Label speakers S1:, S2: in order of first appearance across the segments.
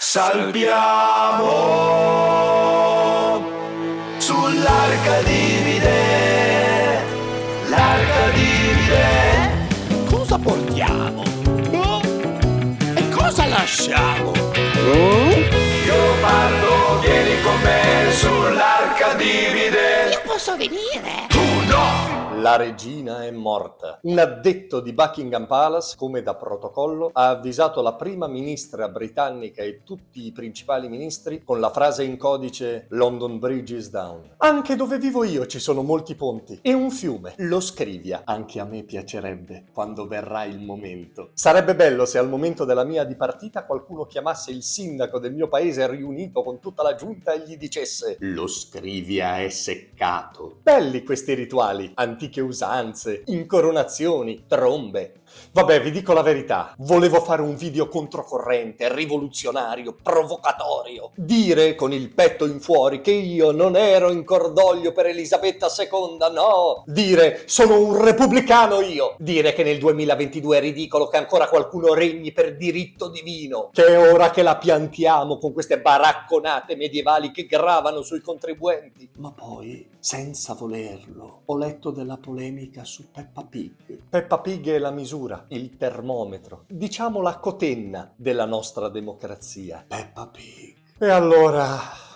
S1: Salviamo sull'arca divide, l'arca divide.
S2: Cosa portiamo? Oh? E cosa lasciamo?
S1: Io parlo, vieni con me sull'arca divide.
S2: Io posso venire?
S1: Tu no!
S3: La regina è morta. Un addetto di Buckingham Palace, come da protocollo, ha avvisato la prima ministra britannica e tutti i principali ministri con la frase in codice London Bridge is down. Anche dove vivo io ci sono molti ponti e un fiume, lo Scrivia. Anche a me piacerebbe quando verrà il momento. Sarebbe bello se al momento della mia dipartita qualcuno chiamasse il sindaco del mio paese riunito con tutta la giunta e gli dicesse Lo Scrivia è seccato. Belli questi rituali, antiche usanze, incoronazioni, trombe. Vabbè, vi dico la verità, volevo fare un video controcorrente, rivoluzionario, provocatorio. Dire con il petto in fuori che io non ero in cordoglio per Elisabetta II, no. Dire sono un repubblicano io. Dire che nel 2022 è ridicolo che ancora qualcuno regni per diritto divino. Che è ora che la piantiamo con queste baracconate medievali che gravano sui contribuenti. Ma poi, senza volerlo, ho letto della polemica su Peppa Pig. Peppa Pig è la misura, il termometro, diciamo la cotenna della nostra democrazia. Peppa Pig. E allora...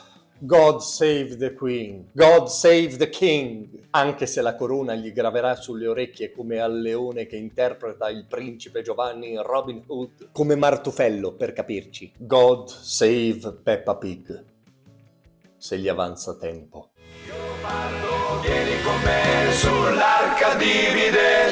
S3: God save the Queen, God save the King, anche se la corona gli graverà sulle orecchie come al leone che interpreta il principe Giovanni in Robin Hood, come Martufello per capirci. God save Peppa Pig, se gli avanza tempo.
S1: Io parlo, vieni con me sull'arca divide.
S2: Io